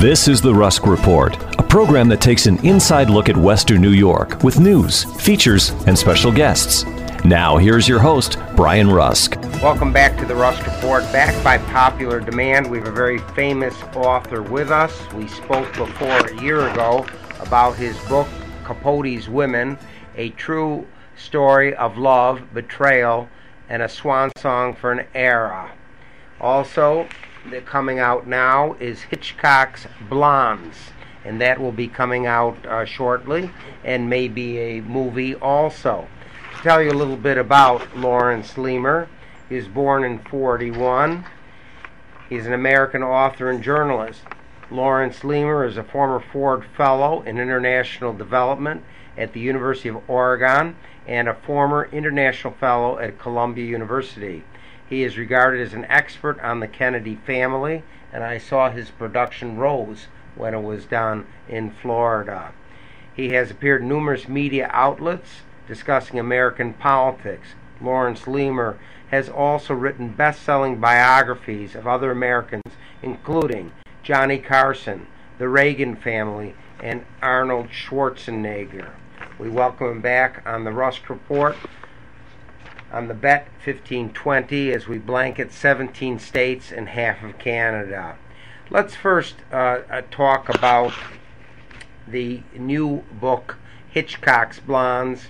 This is the Rusk Report, a program that takes an inside look at Western New York with news, features, and special guests. Now, here's your host, Brian Rusk. Welcome back to the Rusk Report. Back by popular demand, we have a very famous author with us. We spoke before a year ago about his book, Capote's Women, a true story of love, betrayal, and a swan song for an era. Also, coming out now is Hitchcock's Blondes, and that will be coming out uh, shortly, and maybe a movie also. To tell you a little bit about Laurence Leamer, he was born in 41. He's an American author and journalist. Laurence Leamer is a former Ford Fellow in International Development at the University of Oregon and a former International Fellow at Columbia University. He is regarded as an expert on the Kennedy family, and I saw his production Rose when it was done in Florida. He has appeared in numerous media outlets discussing American politics. Laurence Leamer has also written best selling biographies of other Americans, including Johnny Carson, the Reagan family, and Arnold Schwarzenegger. We welcome him back on the Rusk Report on the bet 1520 as we blanket 17 states and half of Canada. Let's first uh, uh, talk about the new book, Hitchcock's Blondes,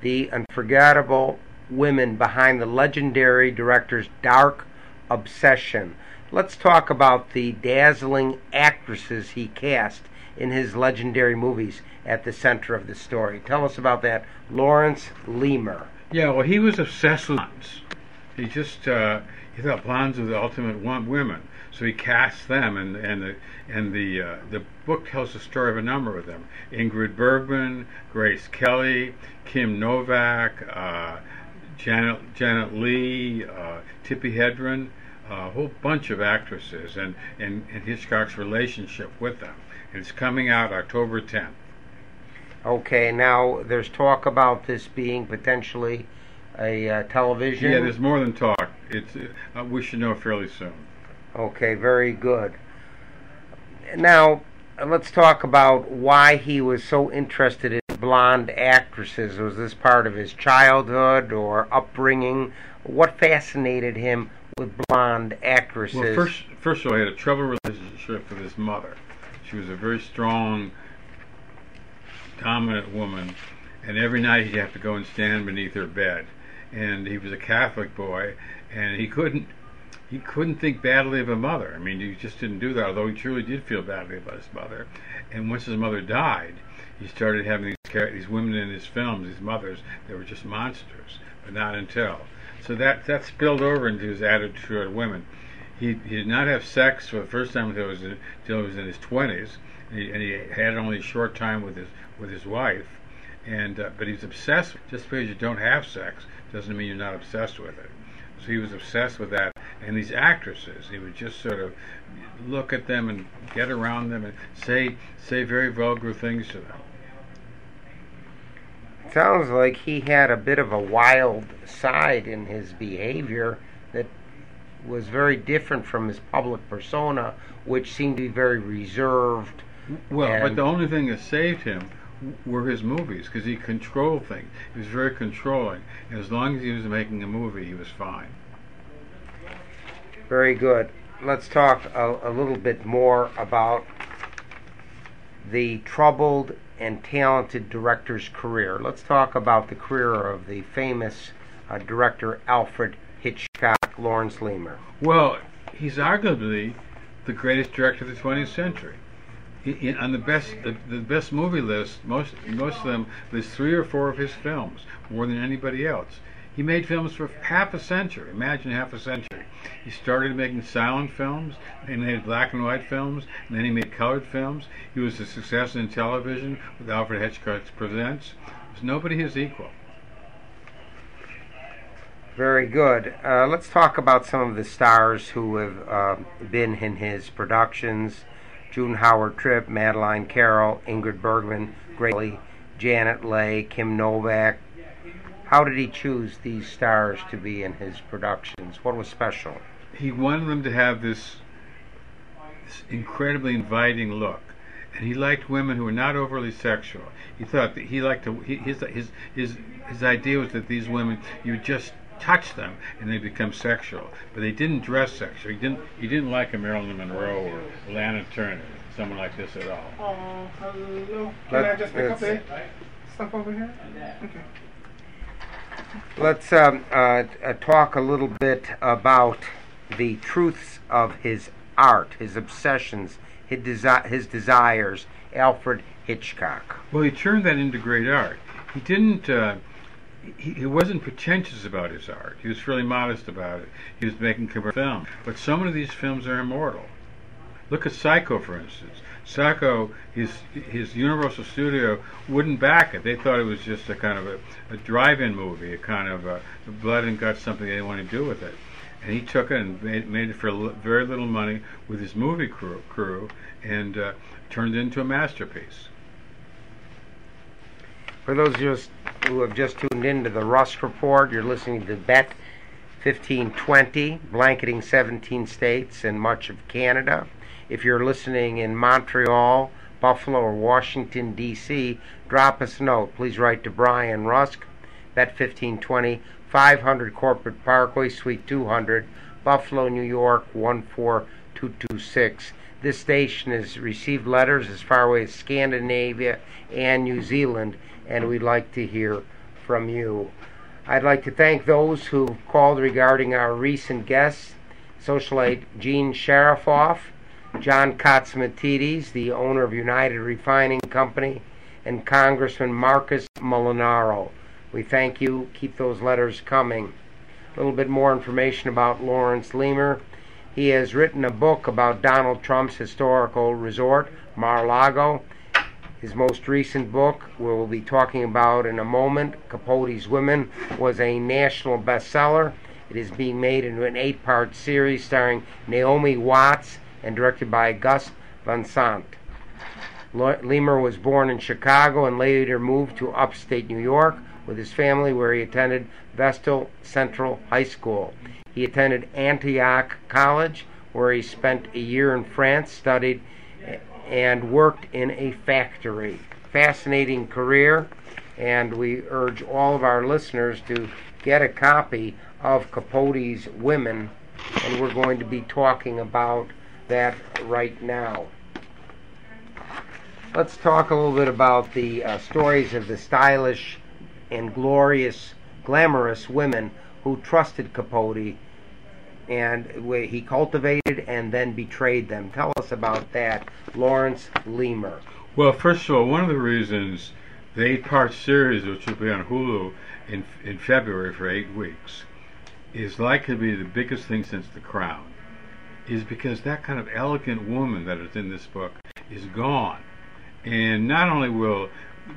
the unforgettable women behind the legendary director's dark obsession. Let's talk about the dazzling actresses he cast in his legendary movies at the center of the story. Tell us about that, Laurence Leamer. Yeah, well, he was obsessed with blondes. He just uh, he thought blondes were the ultimate women, so he cast them, and and the and the uh, the book tells the story of a number of them: Ingrid Bergman, Grace Kelly, Kim Novak, uh, Janet Janet Leigh, uh, Tippi Hedren, a whole bunch of actresses, and, and and Hitchcock's relationship with them. It's coming out October 10th. Okay, now there's talk about this being potentially a uh, television. Yeah, there's more than talk. It's uh, we should know fairly soon. Okay, very good. Now let's talk about why he was so interested in blonde actresses. Was this part of his childhood or upbringing? What fascinated him with blonde actresses? Well, first, first of all, he had a troubled relationship with his mother. She was a very strong dominant woman, and every night he'd have to go and stand beneath her bed. And he was a Catholic boy, and he couldn't he couldn't think badly of a mother. I mean, he just didn't do that. Although he truly did feel badly about his mother. And once his mother died, he started having these these women in his films, these mothers. They were just monsters, but not until. So that that spilled over into his attitude toward women. He, he did not have sex for the first time until he was in, until he was in his twenties, and he, and he had only a short time with his with his wife, and uh, but he's obsessed. Just because you don't have sex doesn't mean you're not obsessed with it. So he was obsessed with that, and these actresses, he would just sort of look at them and get around them and say say very vulgar things to them. Sounds like he had a bit of a wild side in his behavior that was very different from his public persona, which seemed to be very reserved. Well, but the only thing that saved him were his movies because he controlled things. He was very controlling. And as long as he was making a movie, he was fine. Very good. Let's talk a, a little bit more about the troubled and talented director's career. Let's talk about the career of the famous uh, director Alfred Hitchcock, Laurence Leamer. Well, he's arguably the greatest director of the 20th century. He, on the best the, the best movie list, most most of them, there's three or four of his films, more than anybody else. He made films for half a century. Imagine half a century. He started making silent films, and made black and white films, and then he made colored films. He was a success in television with Alfred Hitchcock's Presents. There's nobody his equal. Very good. Uh, let's talk about some of the stars who have uh, been in his productions. June Howard Tripp, Madeleine Carroll, Ingrid Bergman, Gracie, Janet Leigh, Kim Novak. How did he choose these stars to be in his productions? What was special? he wanted them to have this, this incredibly inviting look, and he liked women who were not overly sexual. He thought that he liked to. His his his his idea was that these women, you just touch them and they become sexual, but they didn't dress sexual. He didn't he didn't like a Marilyn Monroe or Lana Turner, someone like this at all. Oh, hello. Can Let- I just pick up the let's- stuff over here? Okay. Let's um, uh, uh, talk a little bit about the truths of his art, his obsessions, his, desi- his desires. Alfred Hitchcock. Well, he turned that into great art. He didn't. Uh, he, he wasn't pretentious about his art. He was really modest about it. He was making commercial film, but some of these films are immortal. Look at Psycho, for instance. Psycho, his his Universal Studio wouldn't back it. They thought it was just a kind of a, a drive-in movie, a kind of a, blood and guts, something they didn't want to do with it. And he took it and made, made it for li- very little money with his movie crew, crew and uh, turned it into a masterpiece. For those us who have just tuned into the Rusk Report, you're listening to Bet 1520, blanketing 17 states and much of Canada. If you're listening in Montreal, Buffalo, or Washington, D.C., drop us a note. Please write to Brian Rusk, Bet 1520, 500 Corporate Parkway, Suite 200, Buffalo, New York 14226. This station has received letters as far away as Scandinavia and New Zealand, and we'd like to hear from you. I'd like to thank those who called regarding our recent guests socialite Gene Sharafoff, John Catsimatidis, the owner of United Refining Company, and Congressman Marcus Molinaro. We thank you. Keep those letters coming. A little bit more information about Lawrence Leamer. He has written a book about Donald Trump's historical resort, Mar-a-Lago. His most recent book, we'll be talking about in a moment, Capote's Women, was a national bestseller. It is being made into an eight part series starring Naomi Watts and directed by Gus Van Sant. Leamer was born in Chicago and later moved to upstate New York with his family, where he attended Vestal Central High School. He attended Antioch College, where he spent a year in France, studied and worked in a factory. Fascinating career, and we urge all of our listeners to get a copy of Capote's Women, and we're going to be talking about that right now. Let's talk a little bit about the uh, stories of the stylish and glorious, glamorous women who trusted Capote and he cultivated and then betrayed them. Tell us about that, Laurence Leamer. Well, first of all, one of the reasons the eight-part series, which will be on Hulu in in February for eight weeks, is likely to be the biggest thing since The Crown, is because that kind of elegant woman that is in this book is gone, and not only will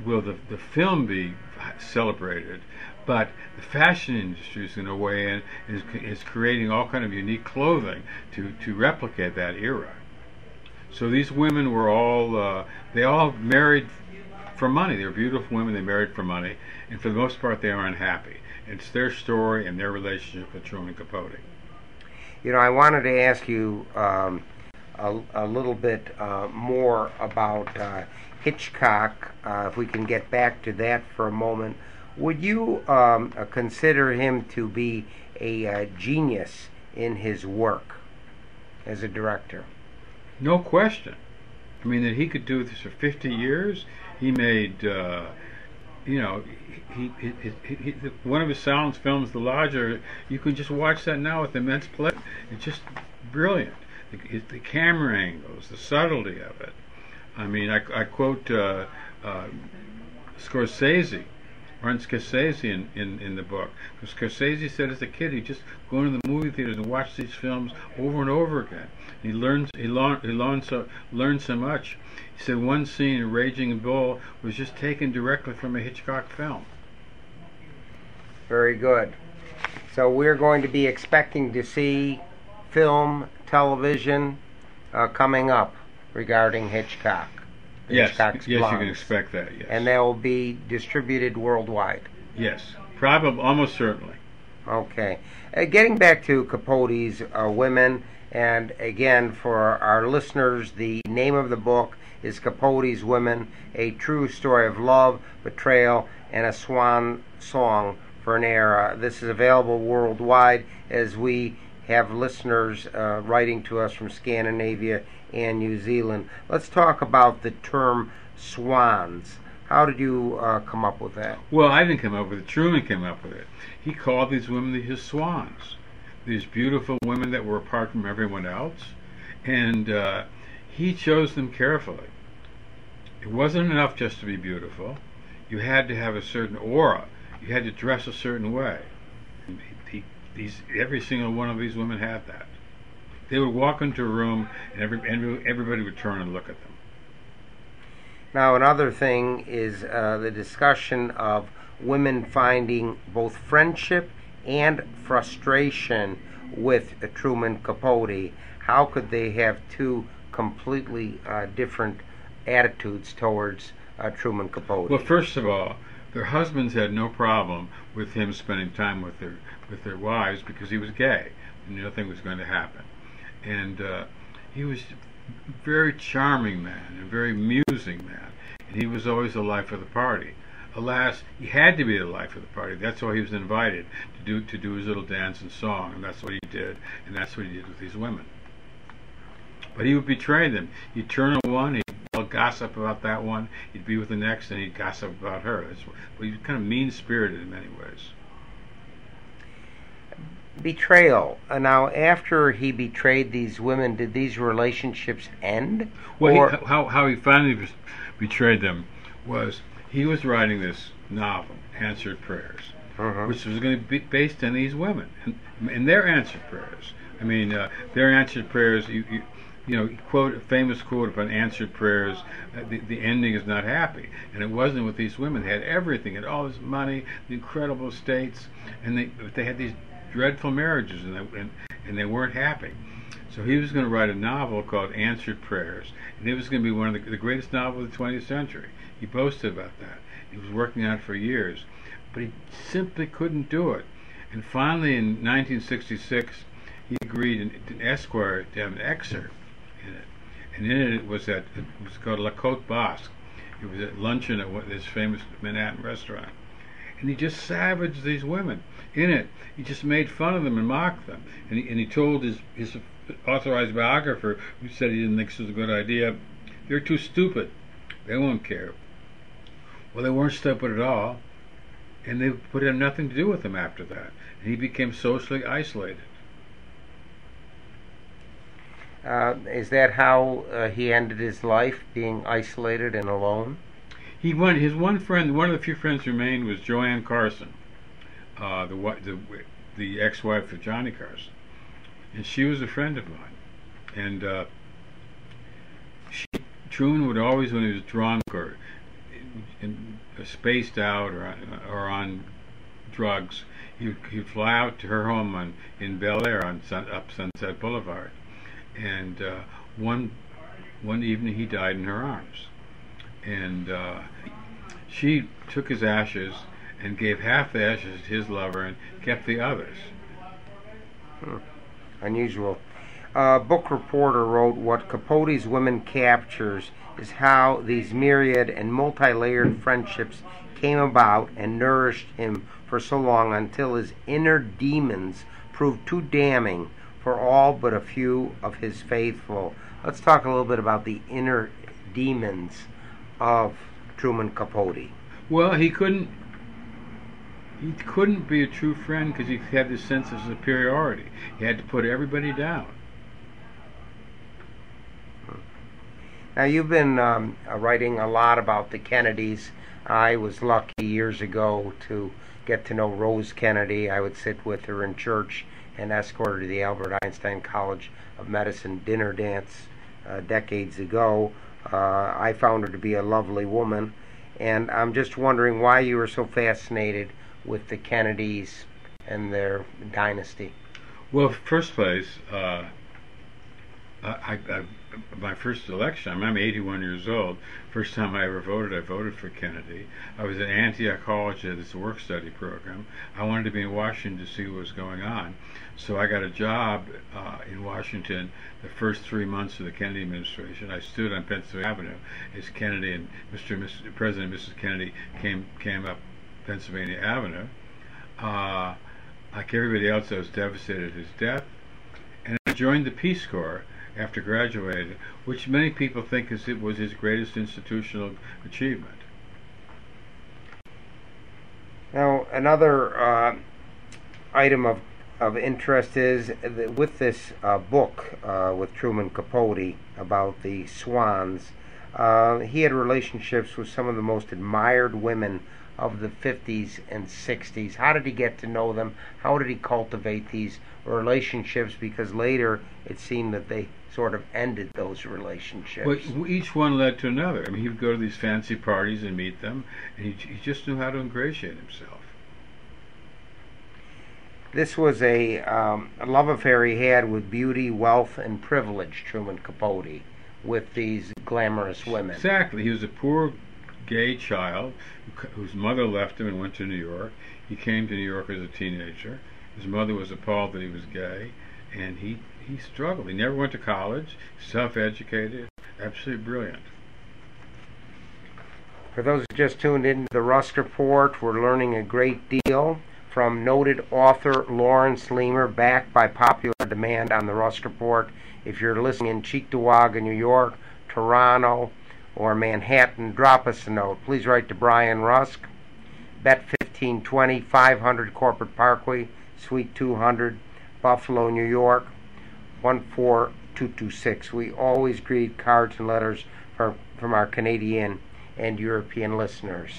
will the the film be celebrated, but the fashion industry is going to weigh in and is, is creating all kind of unique clothing to to replicate that era. So these women were all, uh, they all married for money. They were beautiful women, they married for money, and for the most part they are unhappy. It's their story and their relationship with Truman Capote. You know, I wanted to ask you um, a, a little bit uh, more about uh, Hitchcock, uh, if we can get back to that for a moment. Would you um, uh, consider him to be a uh, genius in his work? as a director. No question. I mean that he could do this for 50 years. He made, uh, you know, he, he, he, he, one of his silent films, The Lodger. You can just watch that now with immense pleasure. It's just brilliant. The, the camera angles, the subtlety of it. I mean, I, I quote uh, uh, Scorsese, Martin Scorsese in, in, in the book. Because Scorsese said as a kid he'd just go into the movie theaters and watch these films over and over again. He learned he learned he learned so learned so much. He said one scene in Raging Bull was just taken directly from a Hitchcock film. Very good. So we're going to be expecting to see film, television uh, coming up regarding Hitchcock. Yes, yes, you can expect that. Yes, And they will be distributed worldwide. yes, probably, almost certainly. Okay. Uh, getting back to Capote's uh, Women, and again, for our listeners, the name of the book is Capote's Women A True Story of Love, Betrayal, and a Swan Song for an Era. This is available worldwide as we have listeners uh, writing to us from Scandinavia and New Zealand. Let's talk about the term swans. How did you uh, come up with that? Well, I didn't come up with it. Truman came up with it. He called these women his swans, these beautiful women that were apart from everyone else, and uh, he chose them carefully. It wasn't enough just to be beautiful. You had to have a certain aura. You had to dress a certain way. And he, these, every single one of these women had that. They would walk into a room, and every, every, everybody would turn and look at them. Now, another thing is uh, the discussion of women finding both friendship and frustration with uh, Truman Capote. How could they have two completely uh, different attitudes towards uh, Truman Capote? Well, first of all, their husbands had no problem with him spending time with their with their wives because he was gay and nothing was going to happen. And uh, he was a very charming man and very amusing man, and he was always the life of the party. Alas, he had to be the life of the party. That's why he was invited to do to do his little dance and song, and that's what he did, and that's what he did with these women. But he would betray them. He'd turn on one, he'd tell gossip about that one, he'd be with the next, and he'd gossip about her. That's he was kind of mean spirited in many ways. Betrayal. Uh, now, after he betrayed these women, did these relationships end? Well, Or- he, how how he finally betrayed them was he was writing this novel, Answered Prayers, Mhm. which was going to be based on these women and, and their answered prayers. I mean, uh, their answered prayers. You, you, you know, quote a famous quote about answered prayers. Uh, the, the ending is not happy, and it wasn't with these women. They had everything, had all this money, the incredible estates, and they but they had these dreadful marriages, and they, and, and they weren't happy. So he was going to write a novel called Answered Prayers, and it was going to be one of the, the greatest novels of the 20th century. He boasted about that. He was working on it for years, but he simply couldn't do it. And finally, in 1966, he agreed in, in Esquire to have an excerpt in it, and in it was that it was called La Cote Basque. It was at luncheon at one, this famous Manhattan restaurant, and he just savaged these women. In it, he just made fun of them and mocked them, and he, and he told his his authorized biographer, who said he didn't think this was a good idea, they're too stupid. They won't care. Well, they weren't stupid at all, and they put have nothing to do with him after that. And he became socially isolated. Uh, is that how uh, he ended his life, being isolated and alone? He won. His one friend, one of the few friends who remained, was Joanne Carson, uh, the the the ex-wife of Johnny Carson, and she was a friend of mine. And uh, she, Truman would always, when he was drunk or in, uh, spaced out or on, or on drugs, he would he'd fly out to her home on in Bel Air on Sun, up Sunset Boulevard, and uh, one one evening he died in her arms and uh, she took his ashes and gave half the ashes to his lover and kept the others. Unusual. A book reporter wrote What Capote's Women captures is how these myriad and multi layered friendships came about and nourished him for so long until his inner demons proved too damning for all but a few of his faithful. Let's talk a little bit about the inner demons of Truman Capote. Well, he couldn't. He couldn't be a true friend because he had this sense of superiority. He had to put everybody down. Now, you've been um, uh, writing a lot about the Kennedys. I was lucky years ago to get to know Rose Kennedy. I would sit with her in church and escort her to the Albert Einstein College of Medicine dinner dance uh, decades ago. Uh, I found her to be a lovely woman, and I'm just wondering why you were so fascinated with the Kennedys and their dynasty. Well, first place, uh, I, I, my first election, I'm, I'm 81 years old. First time I ever voted, I voted for Kennedy. I was at Antioch College at this work study program. I wanted to be in Washington to see what was going on. So I got a job uh, in Washington the first three months of the Kennedy administration. I stood on Pennsylvania Avenue as Kennedy and Mr. President and Mrs. Kennedy came, came up Pennsylvania Avenue. Uh, like everybody else, I was devastated at his death. And I joined the Peace Corps after graduating, which many people think is it was his greatest institutional achievement. Now, another uh, item of of interest is that with this uh, book uh, with Truman Capote about the Swans, uh, he had relationships with some of the most admired women of the 50s and 60s. How did he get to know them? How did he cultivate these relationships? Because later it seemed that they sort of ended those relationships. Well, each one led to another. I mean, he would go to these fancy parties and meet them, and he, he just knew how to ingratiate himself. This was a, um, a love affair he had with beauty, wealth, and privilege, Truman Capote, with these glamorous women. Exactly. He was a poor gay child whose mother left him and went to New York. He came to New York as a teenager. His mother was appalled that he was gay, and he, he struggled. He never went to college, self educated, absolutely brilliant. For those who just tuned into the Rusk Report, we're learning a great deal from noted author Laurence Leamer, backed by popular demand on the Rusk Report. If you're listening in Cheektowaga, New York, Toronto, or Manhattan, drop us a note. Please write to Brian Rusk, Bet 1520, 500 Corporate Parkway, Suite 200, Buffalo, New York, 14226. We always read cards and letters from, from our Canadian and European listeners.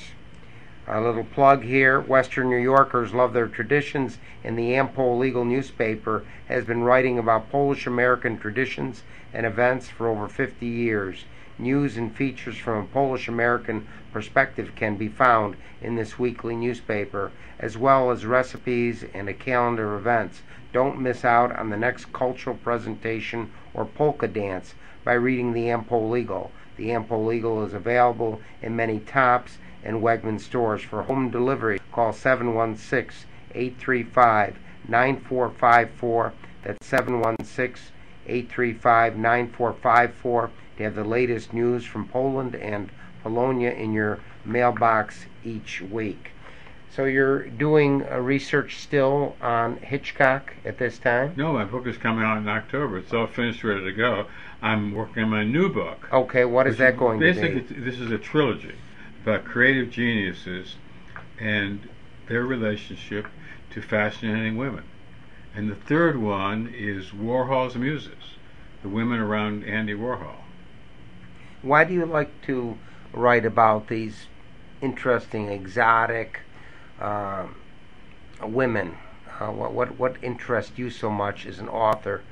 A little plug here Western New Yorkers love their traditions, and the Am-Pol Eagle newspaper has been writing about Polish American traditions and events for over 50 years. News and features from a Polish American perspective can be found in this weekly newspaper, as well as recipes and a calendar of events. Don't miss out on the next cultural presentation or polka dance by reading the Am-Pol Eagle. The Am-Pol Eagle is available in many Tops and Wegman stores. For home delivery, call 716 835 9454. That's 716 835 9454 to have the latest news from Poland and Polonia in your mailbox each week. So you're doing a research still on Hitchcock at this time? No, my book is coming out in October. It's all finished, ready to go. I'm working on my new book. Okay, what is that going to be? Basically, this is a trilogy about creative geniuses and their relationship to fascinating women. And the third one is Warhol's Muses, the women around Andy Warhol. Why do you like to write about these interesting, exotic uh, women? Uh, what, what what interests you so much as an author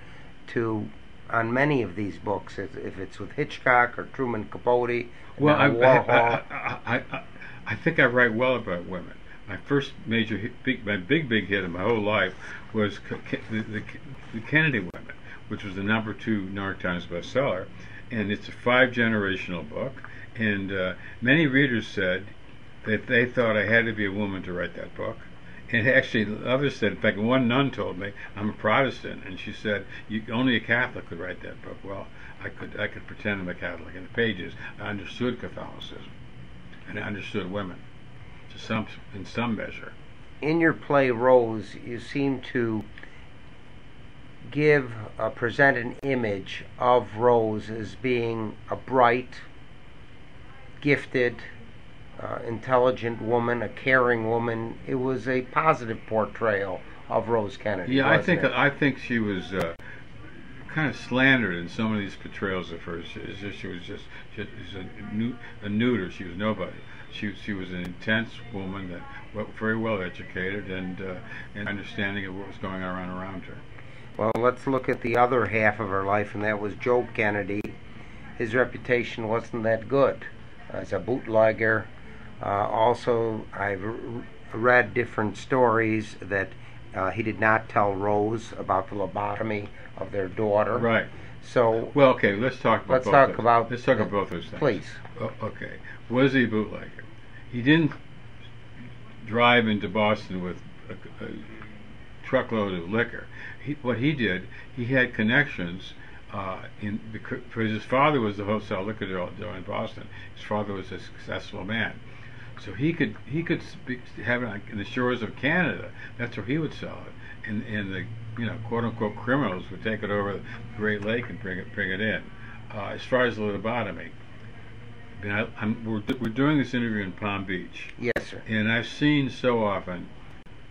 to on many of these books, if, if it's with Hitchcock or Truman Capote, well, I, Warhol. I, I, I, I, think I write well about women. My first major, hit, big, my big, big hit in my whole life was the, the, the Kennedy Women, which was the number two New York Times bestseller, and it's a five generational book. And uh, many readers said that they thought I had to be a woman to write that book. And actually, others said, in fact, one nun told me, I'm a Protestant, and she said, only a Catholic could write that book. Well, I could, I could pretend I'm a Catholic in the pages. I understood Catholicism, and I understood women, to some, in some measure. In your play Rose, you seem to give uh, present an image of Rose as being a bright, gifted, uh, intelligent woman, a caring woman. It was a positive portrayal of Rose Kennedy. Yeah, I think it? I think she was uh, kind of slandered in some of these portrayals of her. She, she was just she was a, a neuter. She was nobody. She she was an intense woman that well, very well educated and uh, and understanding of what was going on around her. Well, let's look at the other half of her life, and that was Joe Kennedy. His reputation wasn't that good as a bootlegger. Uh, also, I've r- read different stories that uh, he did not tell Rose about the lobotomy of their daughter. Right. So, Well, okay. Let's talk about Let's both talk those. about- let's talk about both those things. please. O- okay. Was he a bootlegger? He didn't drive into Boston with a, a truckload of liquor. He, what he did, he had connections. Uh, in because his father was the wholesale liquor dealer in Boston. His father was a successful man, so he could he could speak, have it on, in the shores of Canada. That's where he would sell it, and and the you know quote unquote criminals would take it over the Great Lake and bring it bring it in. Uh, as far as the lobotomy, I mean, I, I'm, we're we're doing this interview in Palm Beach. yes, sir. And I've seen so often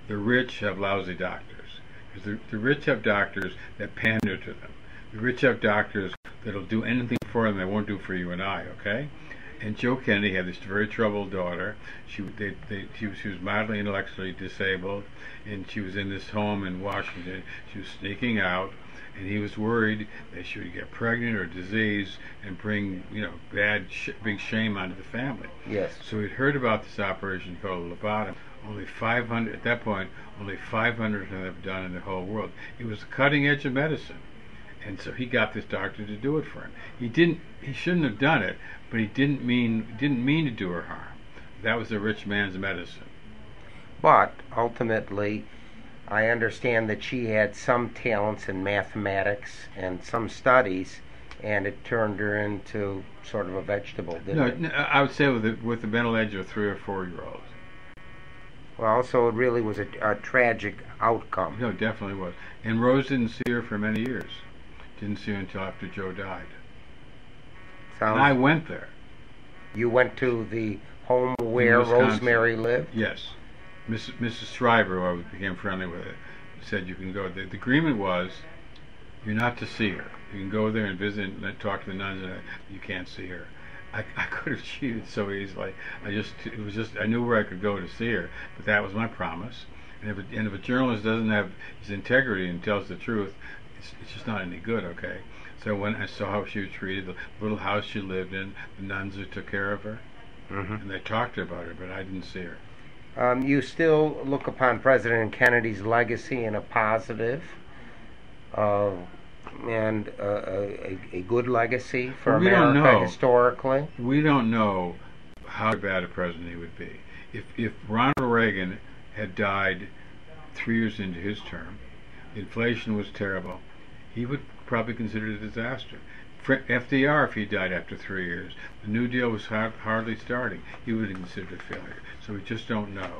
the rich have lousy doctors. Because the, the rich have doctors that pander to them. The rich have doctors that'll do anything for them they won't do for you and I, okay? And Joe Kennedy had this very troubled daughter. She, they, they, she, was, she was mildly intellectually disabled, and she was in this home in Washington. She was sneaking out, and he was worried that she would get pregnant or disease and bring, you know, bad, sh- big shame onto the family. Yes. So he'd heard about this operation called lobotomy. Only 500 at that point. Only 500 had been done in the whole world. It was the cutting edge of medicine, and so he got this doctor to do it for him. He didn't. He shouldn't have done it, but he didn't mean didn't mean to do her harm. That was the rich man's medicine. But ultimately, I understand that she had some talents in mathematics and some studies, and it turned her into sort of a vegetable, didn't No, it? no, I would say with the, with the mental age of three or four year olds. Well, so it really was a, a tragic outcome. No, it definitely was. And Rose didn't see her for many years. Didn't see her until after Joe died. And I went there. you went to the home where Wisconsin. Rosemary lived? Yes. Mrs. Mrs. Shriver, who I became friendly with, said you can go. The, the agreement was you're not to see her. You can go there and visit and talk to the nuns, and you can't see her. I, I could have cheated so easily. I just it was just I knew where I could go to see her, but that was my promise. And if a, and if a journalist doesn't have his integrity and tells the truth, it's, it's just not any good. Okay. So when I saw how she was treated, the little house she lived in, the nuns who took care of her, hmm and they talked about her, but I didn't see her. Um, you still look upon President Kennedy's legacy in a positive, uh, and uh, a, a good legacy for we don't America know. historically. we don't know how bad a president he would be. If if Ronald Reagan had died three years into his term, inflation was terrible, he would probably consider it a disaster. FDR, if he died after three years, the New Deal was har- hardly starting. He would have considered it a failure. So we just don't know.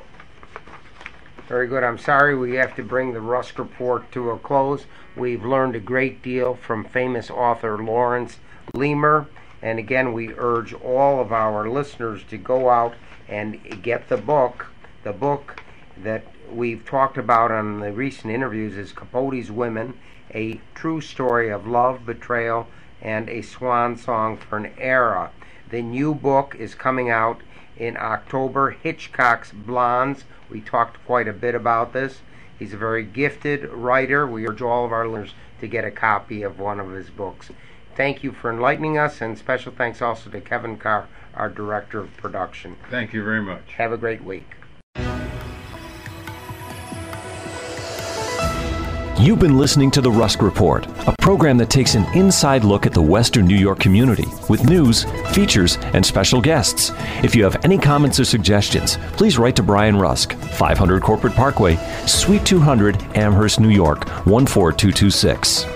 Very good. I'm sorry we have to bring the Rusk Report to a close. We've learned a great deal from famous author Laurence Leamer. And again, we urge all of our listeners to go out and get the book. The book that we've talked about on the recent interviews is Capote's Women, a true story of love, betrayal, and a swan song for an era. The new book is coming out in October, Hitchcock's Blondes. We talked quite a bit about this. He's a very gifted writer. We urge all of our listeners to get a copy of one of his books. Thank you for enlightening us, and special thanks also to Kevin Carr, our director of production. Thank you very much. Have a great week. You've been listening to The Rusk Report, a program that takes an inside look at the Western New York community with news, features, and special guests. If you have any comments or suggestions, please write to Brian Rusk, 500 Corporate Parkway, Suite 200, Amherst, New York, 14226.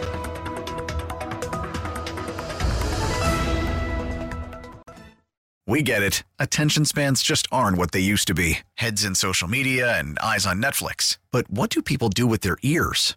We get it. Attention spans just aren't what they used to be heads in social media and eyes on Netflix. But what do people do with their ears?